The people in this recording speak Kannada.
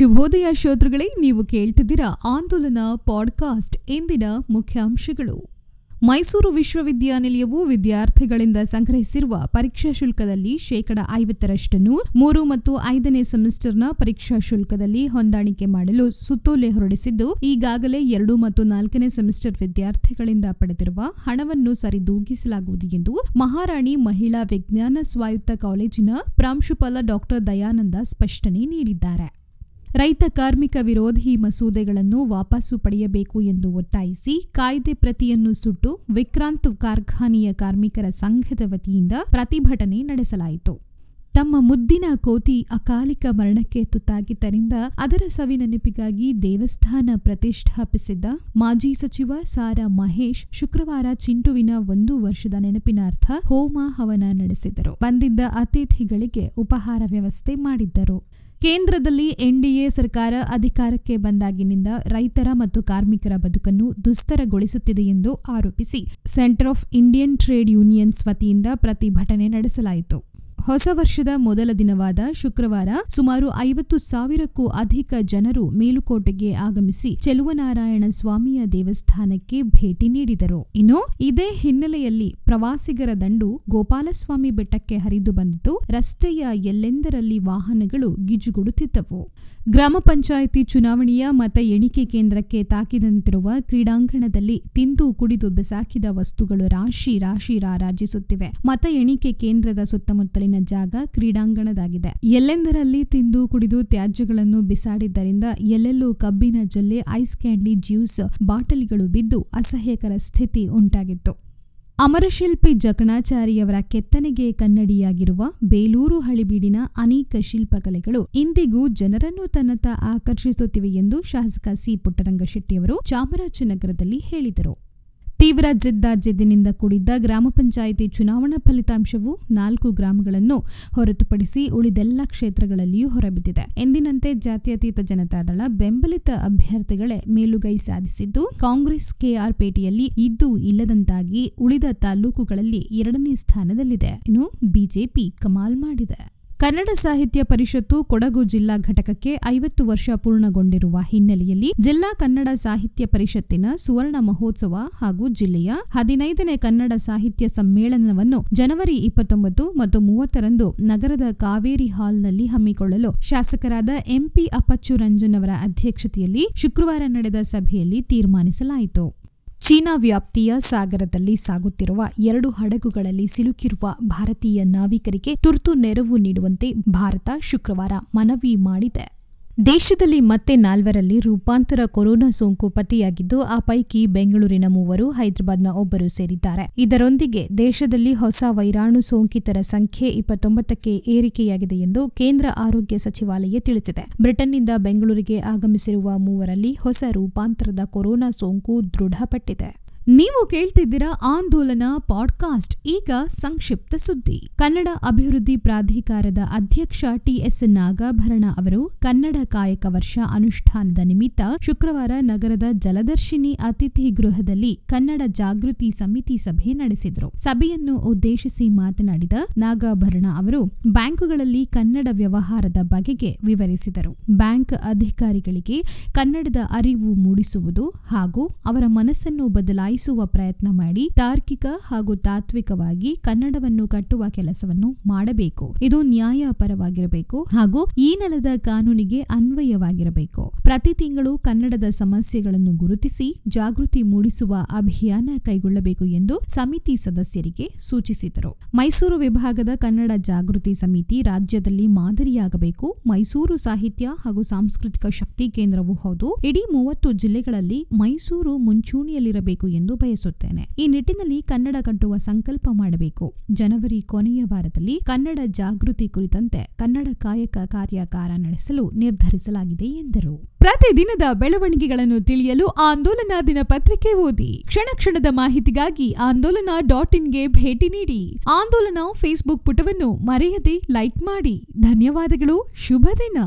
ಶುಭೋದಯ ಶ್ರೋತೃಗಳೇ, ನೀವು ಕೇಳ್ತಿದ್ದೀರಾ ಆಂದೋಲನ ಪಾಡ್ಕಾಸ್ಟ್ ಇಂದಿನ ಮುಖ್ಯಾಂಶಗಳು. ಮೈಸೂರು ವಿಶ್ವವಿದ್ಯಾನಿಲಯವು ವಿದ್ಯಾರ್ಥಿಗಳಿಂದ ಸಂಗ್ರಹಿಸಿರುವ ಪರೀಕ್ಷಾ ಶುಲ್ಕದಲ್ಲಿ ಶೇಕಡ ಐವತ್ತರಷ್ಟನ್ನು ಮೂರು ಮತ್ತು ಐದನೇ ಸೆಮಿಸ್ಟರ್ನ ಪರೀಕ್ಷಾ ಶುಲ್ಕದಲ್ಲಿ ಹೊಂದಾಣಿಕೆ ಮಾಡಲು ಸುತ್ತೋಲೆ ಹೊರಡಿಸಿದ್ದು, ಈಗಾಗಲೇ ಎರಡು ಮತ್ತು ನಾಲ್ಕನೇ ಸೆಮಿಸ್ಟರ್ ವಿದ್ಯಾರ್ಥಿಗಳಿಂದ ಪಡೆದಿರುವ ಹಣವನ್ನು ಸರಿದೂಗಿಸಲಾಗುವುದು ಎಂದು ಮಹಾರಾಣಿ ಮಹಿಳಾ ವಿಜ್ಞಾನ ಸ್ವಾಯತ್ತ ಕಾಲೇಜಿನ ಪ್ರಾಂಶುಪಾಲ ಡಾಕ್ಟರ್ ದಯಾನಂದ ಸ್ಪಷ್ಟನೆ ನೀಡಿದ್ದಾರೆ. ರೈತ ಕಾರ್ಮಿಕ ವಿರೋಧಿ ಮಸೂದೆಗಳನ್ನು ವಾಪಸ್ಸು ಪಡೆಯಬೇಕು ಎಂದು ಒತ್ತಾಯಿಸಿ ಕಾಯ್ದೆ ಪ್ರತಿಯನ್ನು ಸುಟ್ಟು ವಿಕ್ರಾಂತ್ ಕಾರ್ಖಾನೆಯ ಕಾರ್ಮಿಕರ ಸಂಘದ ವತಿಯಿಂದ ಪ್ರತಿಭಟನೆ ನಡೆಸಲಾಯಿತು. ತಮ್ಮ ಮುದ್ದಿನ ಕೋತಿ ಅಕಾಲಿಕ ಮರಣಕ್ಕೆ ತುತ್ತಾಗಿದ್ದರಿಂದ ಅದರ ಸವಿ ನೆನಪಿಗಾಗಿ ದೇವಸ್ಥಾನ ಪ್ರತಿಷ್ಠಾಪಿಸಿದ್ದ ಮಾಜಿ ಸಚಿವ ಸಾರಾ ಮಹೇಶ್ ಶುಕ್ರವಾರ ಚಿಂಟುವಿನ ಒಂದು ವರ್ಷದ ನೆನಪಿನಾರ್ಥ ಹೋಮ ಹವನ ನಡೆಸಿದರು. ಬಂದಿದ್ದ ಅತಿಥಿಗಳಿಗೆ ಉಪಹಾರ ವ್ಯವಸ್ಥೆ ಮಾಡಿದ್ದರು. ಕೇಂದ್ರದಲ್ಲಿ ಎನ್ಡಿಎ ಸರ್ಕಾರ ಅಧಿಕಾರಕ್ಕೆ ಬಂದಾಗಿನಿಂದ ರೈತರ ಮತ್ತು ಕಾರ್ಮಿಕರ ಬದುಕನ್ನು ದುಸ್ತರಗೊಳಿಸುತ್ತಿದೆ ಎಂದು ಆರೋಪಿಸಿ Centre of Indian Trade Unions ವತಿಯಿಂದ ಪ್ರತಿಭಟನೆ ನಡೆಸಲಾಯಿತು. ಹೊಸ ವರ್ಷದ ಮೊದಲ ದಿನವಾದ ಶುಕ್ರವಾರ ಸುಮಾರು ಐವತ್ತು ಸಾವಿರಕ್ಕೂ ಅಧಿಕ ಜನರು ಮೇಲುಕೋಟೆಗೆ ಆಗಮಿಸಿ ಚೆಲುವನಾರಾಯಣ ಸ್ವಾಮಿಯ ದೇವಸ್ಥಾನಕ್ಕೆ ಭೇಟಿ ನೀಡಿದರು. ಇನ್ನು ಇದೇ ಹಿನ್ನೆಲೆಯಲ್ಲಿ ಪ್ರವಾಸಿಗರ ದಂಡು ಗೋಪಾಲಸ್ವಾಮಿ ಬೆಟ್ಟಕ್ಕೆ ಹರಿದು ಬಂದಿತು ರಸ್ತೆಯ ಎಲ್ಲೆಂದರಲ್ಲಿ ವಾಹನಗಳು ಗಿಜುಗುಡುತ್ತಿದ್ದವು. ಗ್ರಾಮ ಪಂಚಾಯಿತಿ ಚುನಾವಣೆಯ ಮತ ಎಣಿಕೆ ಕೇಂದ್ರಕ್ಕೆ ತಾಕಿದಂತಿರುವ ಕ್ರೀಡಾಂಗಣದಲ್ಲಿ ತಿಂದು ಕುಡಿದು ಬಿಸಾಕಿದ ವಸ್ತುಗಳು ರಾಶಿ ರಾಶಿ ರಾರಾಜಿಸುತ್ತಿವೆ. ಮತ ಎಣಿಕೆ ಕೇಂದ್ರದ ಸುತ್ತಮುತ್ತಲಿನ ಜಾಗ ಕ್ರೀಡಾಂಗಣದಾಗಿದೆ. ಎಲ್ಲೆಂದರಲ್ಲಿ ತಿಂದು ಕುಡಿದು ತ್ಯಾಜ್ಯಗಳನ್ನು ಬಿಸಾಡಿದ್ದರಿಂದ ಎಲ್ಲೆಲ್ಲೂ ಕಬ್ಬಿನ ಜಲ್ಲೆ, ಐಸ್ ಕ್ಯಾಂಡಿ, ಜ್ಯೂಸ್, ಬಾಟಲಿಗಳು ಬಿದ್ದು ಅಸಹ್ಯಕರ ಸ್ಥಿತಿ ಉಂಟಾಗಿತ್ತು. ಅಮರಶಿಲ್ಪಿ ಜಕಣಾಚಾರಿಯವರ ಕೆತ್ತನೆಗೆ ಕನ್ನಡಿಯಾಗಿರುವ ಬೇಲೂರು ಹಳಿಬೀಡಿನ ಅನೇಕ ಶಿಲ್ಪಕಲೆಗಳು ಇಂದಿಗೂ ಜನರನ್ನು ತನ್ನತ್ತ ಆಕರ್ಷಿಸುತ್ತಿವೆ ಎಂದು ಶಾಸಕ ಸಿ ಪುಟ್ಟರಂಗಶೆಟ್ಟಿಯವರು ಚಾಮರಾಜನಗರದಲ್ಲಿ ಹೇಳಿದರು. ತೀವ್ರ ಜಿದ್ದಾಜಿದ್ದಿನಿಂದ ಕೂಡಿದ್ದ ಗ್ರಾಮ ಪಂಚಾಯಿತಿ ಚುನಾವಣಾ ಫಲಿತಾಂಶವು ನಾಲ್ಕು ಗ್ರಾಮಗಳನ್ನು ಹೊರತುಪಡಿಸಿ ಉಳಿದೆಲ್ಲ ಕ್ಷೇತ್ರಗಳಲ್ಲಿಯೂ ಹೊರಬಿದ್ದಿದೆ. ಎಂದಿನಂತೆ ಜಾತ್ಯತೀತ ಜನತಾದಳ ಬೆಂಬಲಿತ ಅಭ್ಯರ್ಥಿಗಳೇ ಮೇಲುಗೈ ಸಾಧಿಸಿದ್ದು, ಕಾಂಗ್ರೆಸ್ ಕೆಆರ್ ಪೇಟೆಯಲ್ಲಿ ಇದ್ದು ಇಲ್ಲದಂತಾಗಿ ಉಳಿದ ತಾಲೂಕುಗಳಲ್ಲಿ ಎರಡನೇ ಸ್ಥಾನದಲ್ಲಿದೆ. ಇನ್ನು ಬಿಜೆಪಿ ಕಮಾಲ್ ಮಾಡಿದೆ. ಕನ್ನಡ ಸಾಹಿತ್ಯ ಪರಿಷತ್ತು ಕೊಡಗು ಜಿಲ್ಲಾ ಘಟಕಕ್ಕೆ ಐವತ್ತು ವರ್ಷ ಪೂರ್ಣಗೊಂಡಿರುವ ಹಿನ್ನೆಲೆಯಲ್ಲಿ ಜಿಲ್ಲಾ ಕನ್ನಡ ಸಾಹಿತ್ಯ ಪರಿಷತ್ತಿನ ಸುವರ್ಣ ಮಹೋತ್ಸವ ಹಾಗೂ ಜಿಲ್ಲೆಯ ಹದಿನೈದನೇ ಕನ್ನಡ ಸಾಹಿತ್ಯ ಸಮ್ಮೇಳನವನ್ನು ಜನವರಿ ಇಪ್ಪತ್ತೊಂಬತ್ತು ಮತ್ತು ಮೂವತ್ತರಂದು ನಗರದ ಕಾವೇರಿ ಹಾಲ್ನಲ್ಲಿ ಹಮ್ಮಿಕೊಳ್ಳಲು ಶಾಸಕರಾದ ಎಂಪಿ ಅಪ್ಪಚ್ಚು ರಂಜನ್ ಅವರ ಅಧ್ಯಕ್ಷತೆಯಲ್ಲಿ ಶುಕ್ರವಾರ ನಡೆದ ಸಭೆಯಲ್ಲಿ ತೀರ್ಮಾನಿಸಲಾಯಿತು. ಚೀನಾ ವ್ಯಾಪ್ತಿಯ ಸಾಗರದಲ್ಲಿ ಸಾಗುತ್ತಿರುವ ಎರಡು ಹಡಗುಗಳಲ್ಲಿ ಸಿಲುಕಿರುವ ಭಾರತೀಯ ನಾವಿಕರಿಗೆ ತುರ್ತು ನೆರವು ನೀಡುವಂತೆ ಭಾರತ ಶುಕ್ರವಾರ ಮನವಿ ಮಾಡಿದೆ. ದೇಶದಲ್ಲಿ ಮತ್ತೆ ನಾಲ್ವರಲ್ಲಿ ರೂಪಾಂತರ ಕೊರೋನಾ ಸೋಂಕು ಪತ್ತೆಯಾಗಿದ್ದು, ಆ ಪೈಕಿ ಬೆಂಗಳೂರಿನ ಮೂವರು, ಹೈದರಾಬಾದ್ನ ಒಬ್ಬರು ಸೇರಿದ್ದಾರೆ. ಇದರೊಂದಿಗೆ ದೇಶದಲ್ಲಿ ಹೊಸ ವೈರಾಣು ಸೋಂಕಿತರ ಸಂಖ್ಯೆ ಇಪ್ಪತ್ತೊಂಬತ್ತಕ್ಕೆ ಏರಿಕೆಯಾಗಿದೆ ಎಂದು ಕೇಂದ್ರ ಆರೋಗ್ಯ ಸಚಿವಾಲಯ ತಿಳಿಸಿದೆ. ಬ್ರಿಟನ್ನಿಂದ ಬೆಂಗಳೂರಿಗೆ ಆಗಮಿಸಿರುವ ಮೂವರಲ್ಲಿ ಹೊಸ ರೂಪಾಂತರದ ಕೊರೋನಾ ಸೋಂಕು ದೃಢಪಟ್ಟಿದೆ. ನೀವು ಕೇಳ್ತಿದ್ದೀರಾ ಆಂದೋಲನ ಪಾಡ್ಕಾಸ್ಟ್, ಈಗ ಸಂಕ್ಷಿಪ್ತ ಸುದ್ದಿ. ಕನ್ನಡ ಅಭಿವೃದ್ಧಿ ಪ್ರಾಧಿಕಾರದ ಅಧ್ಯಕ್ಷ ಟಿಎಸ್ ನಾಗಾಭರಣ ಅವರು ಕನ್ನಡ ಕಾಯಕ ವರ್ಷ ಅನುಷ್ಠಾನದ ನಿಮಿತ್ತ ಶುಕ್ರವಾರ ನಗರದ ಜಲದರ್ಶಿನಿ ಅತಿಥಿ ಗೃಹದಲ್ಲಿ ಕನ್ನಡ ಜಾಗೃತಿ ಸಮಿತಿ ಸಭೆ ನಡೆಸಿದರು. ಸಭೆಯನ್ನು ಉದ್ದೇಶಿಸಿ ಮಾತನಾಡಿದ ನಾಗಾಭರಣ ಅವರು, ಬ್ಯಾಂಕುಗಳಲ್ಲಿ ಕನ್ನಡ ವ್ಯವಹಾರದ ಬಗೆಗೆ ವಿವರಿಸಿದರು. ಬ್ಯಾಂಕ್ ಅಧಿಕಾರಿಗಳಿಗೆ ಕನ್ನಡದ ಅರಿವು ಮೂಡಿಸುವುದು ಹಾಗೂ ಅವರ ಮನಸ್ಸನ್ನು ಬದಲಾಯಿಸುವ ಪ್ರಯತ್ನ ಮಾಡಿ ತಾರ್ಕಿಕ ಹಾಗೂ ತಾತ್ವಿಕವಾಗಿ ಕನ್ನಡವನ್ನು ಕಟ್ಟುವ ಕೆಲಸವನ್ನು ಮಾಡಬೇಕು. ಇದು ನ್ಯಾಯಪರವಾಗಿರಬೇಕು ಹಾಗೂ ಈ ನೆಲದ ಕಾನೂನಿಗೆ ಅನ್ವಯವಾಗಿರಬೇಕು. ಪ್ರತಿ ತಿಂಗಳು ಕನ್ನಡದ ಸಮಸ್ಯೆಗಳನ್ನು ಗುರುತಿಸಿ ಜಾಗೃತಿ ಮೂಡಿಸುವ ಅಭಿಯಾನ ಕೈಗೊಳ್ಳಬೇಕು ಎಂದು ಸಮಿತಿ ಸದಸ್ಯರಿಗೆ ಸೂಚಿಸಿದರು. ಮೈಸೂರು ವಿಭಾಗದ ಕನ್ನಡ ಜಾಗೃತಿ ಸಮಿತಿ ರಾಜ್ಯದಲ್ಲಿ ಮಾದರಿಯಾಗಬೇಕು. ಮೈಸೂರು ಸಾಹಿತ್ಯ ಹಾಗೂ ಸಾಂಸ್ಕೃತಿಕ ಶಕ್ತಿ ಕೇಂದ್ರವೂ ಹೌದು. ಇಡೀ ಮೂವತ್ತು ಜಿಲ್ಲೆಗಳಲ್ಲಿ ಮೈಸೂರು ಮುಂಚೂಣಿಯಲ್ಲಿರಬೇಕು ಎಂದು ಬಯಸುತ್ತೇನೆ. ಈ ನಿಟ್ಟಿನಲ್ಲಿ ಕನ್ನಡ ಕಟ್ಟುವ ಸಂಕಲ್ಪ ಮಾಡಬೇಕು. ಜನವರಿ ಕೊನೆಯ ವಾರದಲ್ಲಿ ಕನ್ನಡ ಜಾಗೃತಿ ಕುರಿತಂತೆ ಕನ್ನಡ ಕಾಯಕ ಕಾರ್ಯಾಗಾರ ನಡೆಸಲು ನಿರ್ಧರಿಸಲಾಗಿದೆ ಎಂದರು. ಪ್ರತಿದಿನದ ಬೆಳವಣಿಗೆಗಳನ್ನು ತಿಳಿಯಲು ಆಂದೋಲನ ದಿನಪತ್ರಿಕೆ ಓದಿ. ಕ್ಷಣ ಕ್ಷಣದ ಮಾಹಿತಿಗಾಗಿ ಆಂದೋಲನ ಡಾಟ್ ಇನ್ಗೆ ಭೇಟಿ ನೀಡಿ. ಆಂದೋಲನ ಫೇಸ್ಬುಕ್ ಪುಟವನ್ನು ಮರೆಯದೆ ಲೈಕ್ ಮಾಡಿ. ಧನ್ಯವಾದಗಳು. ಶುಭ ದಿನ.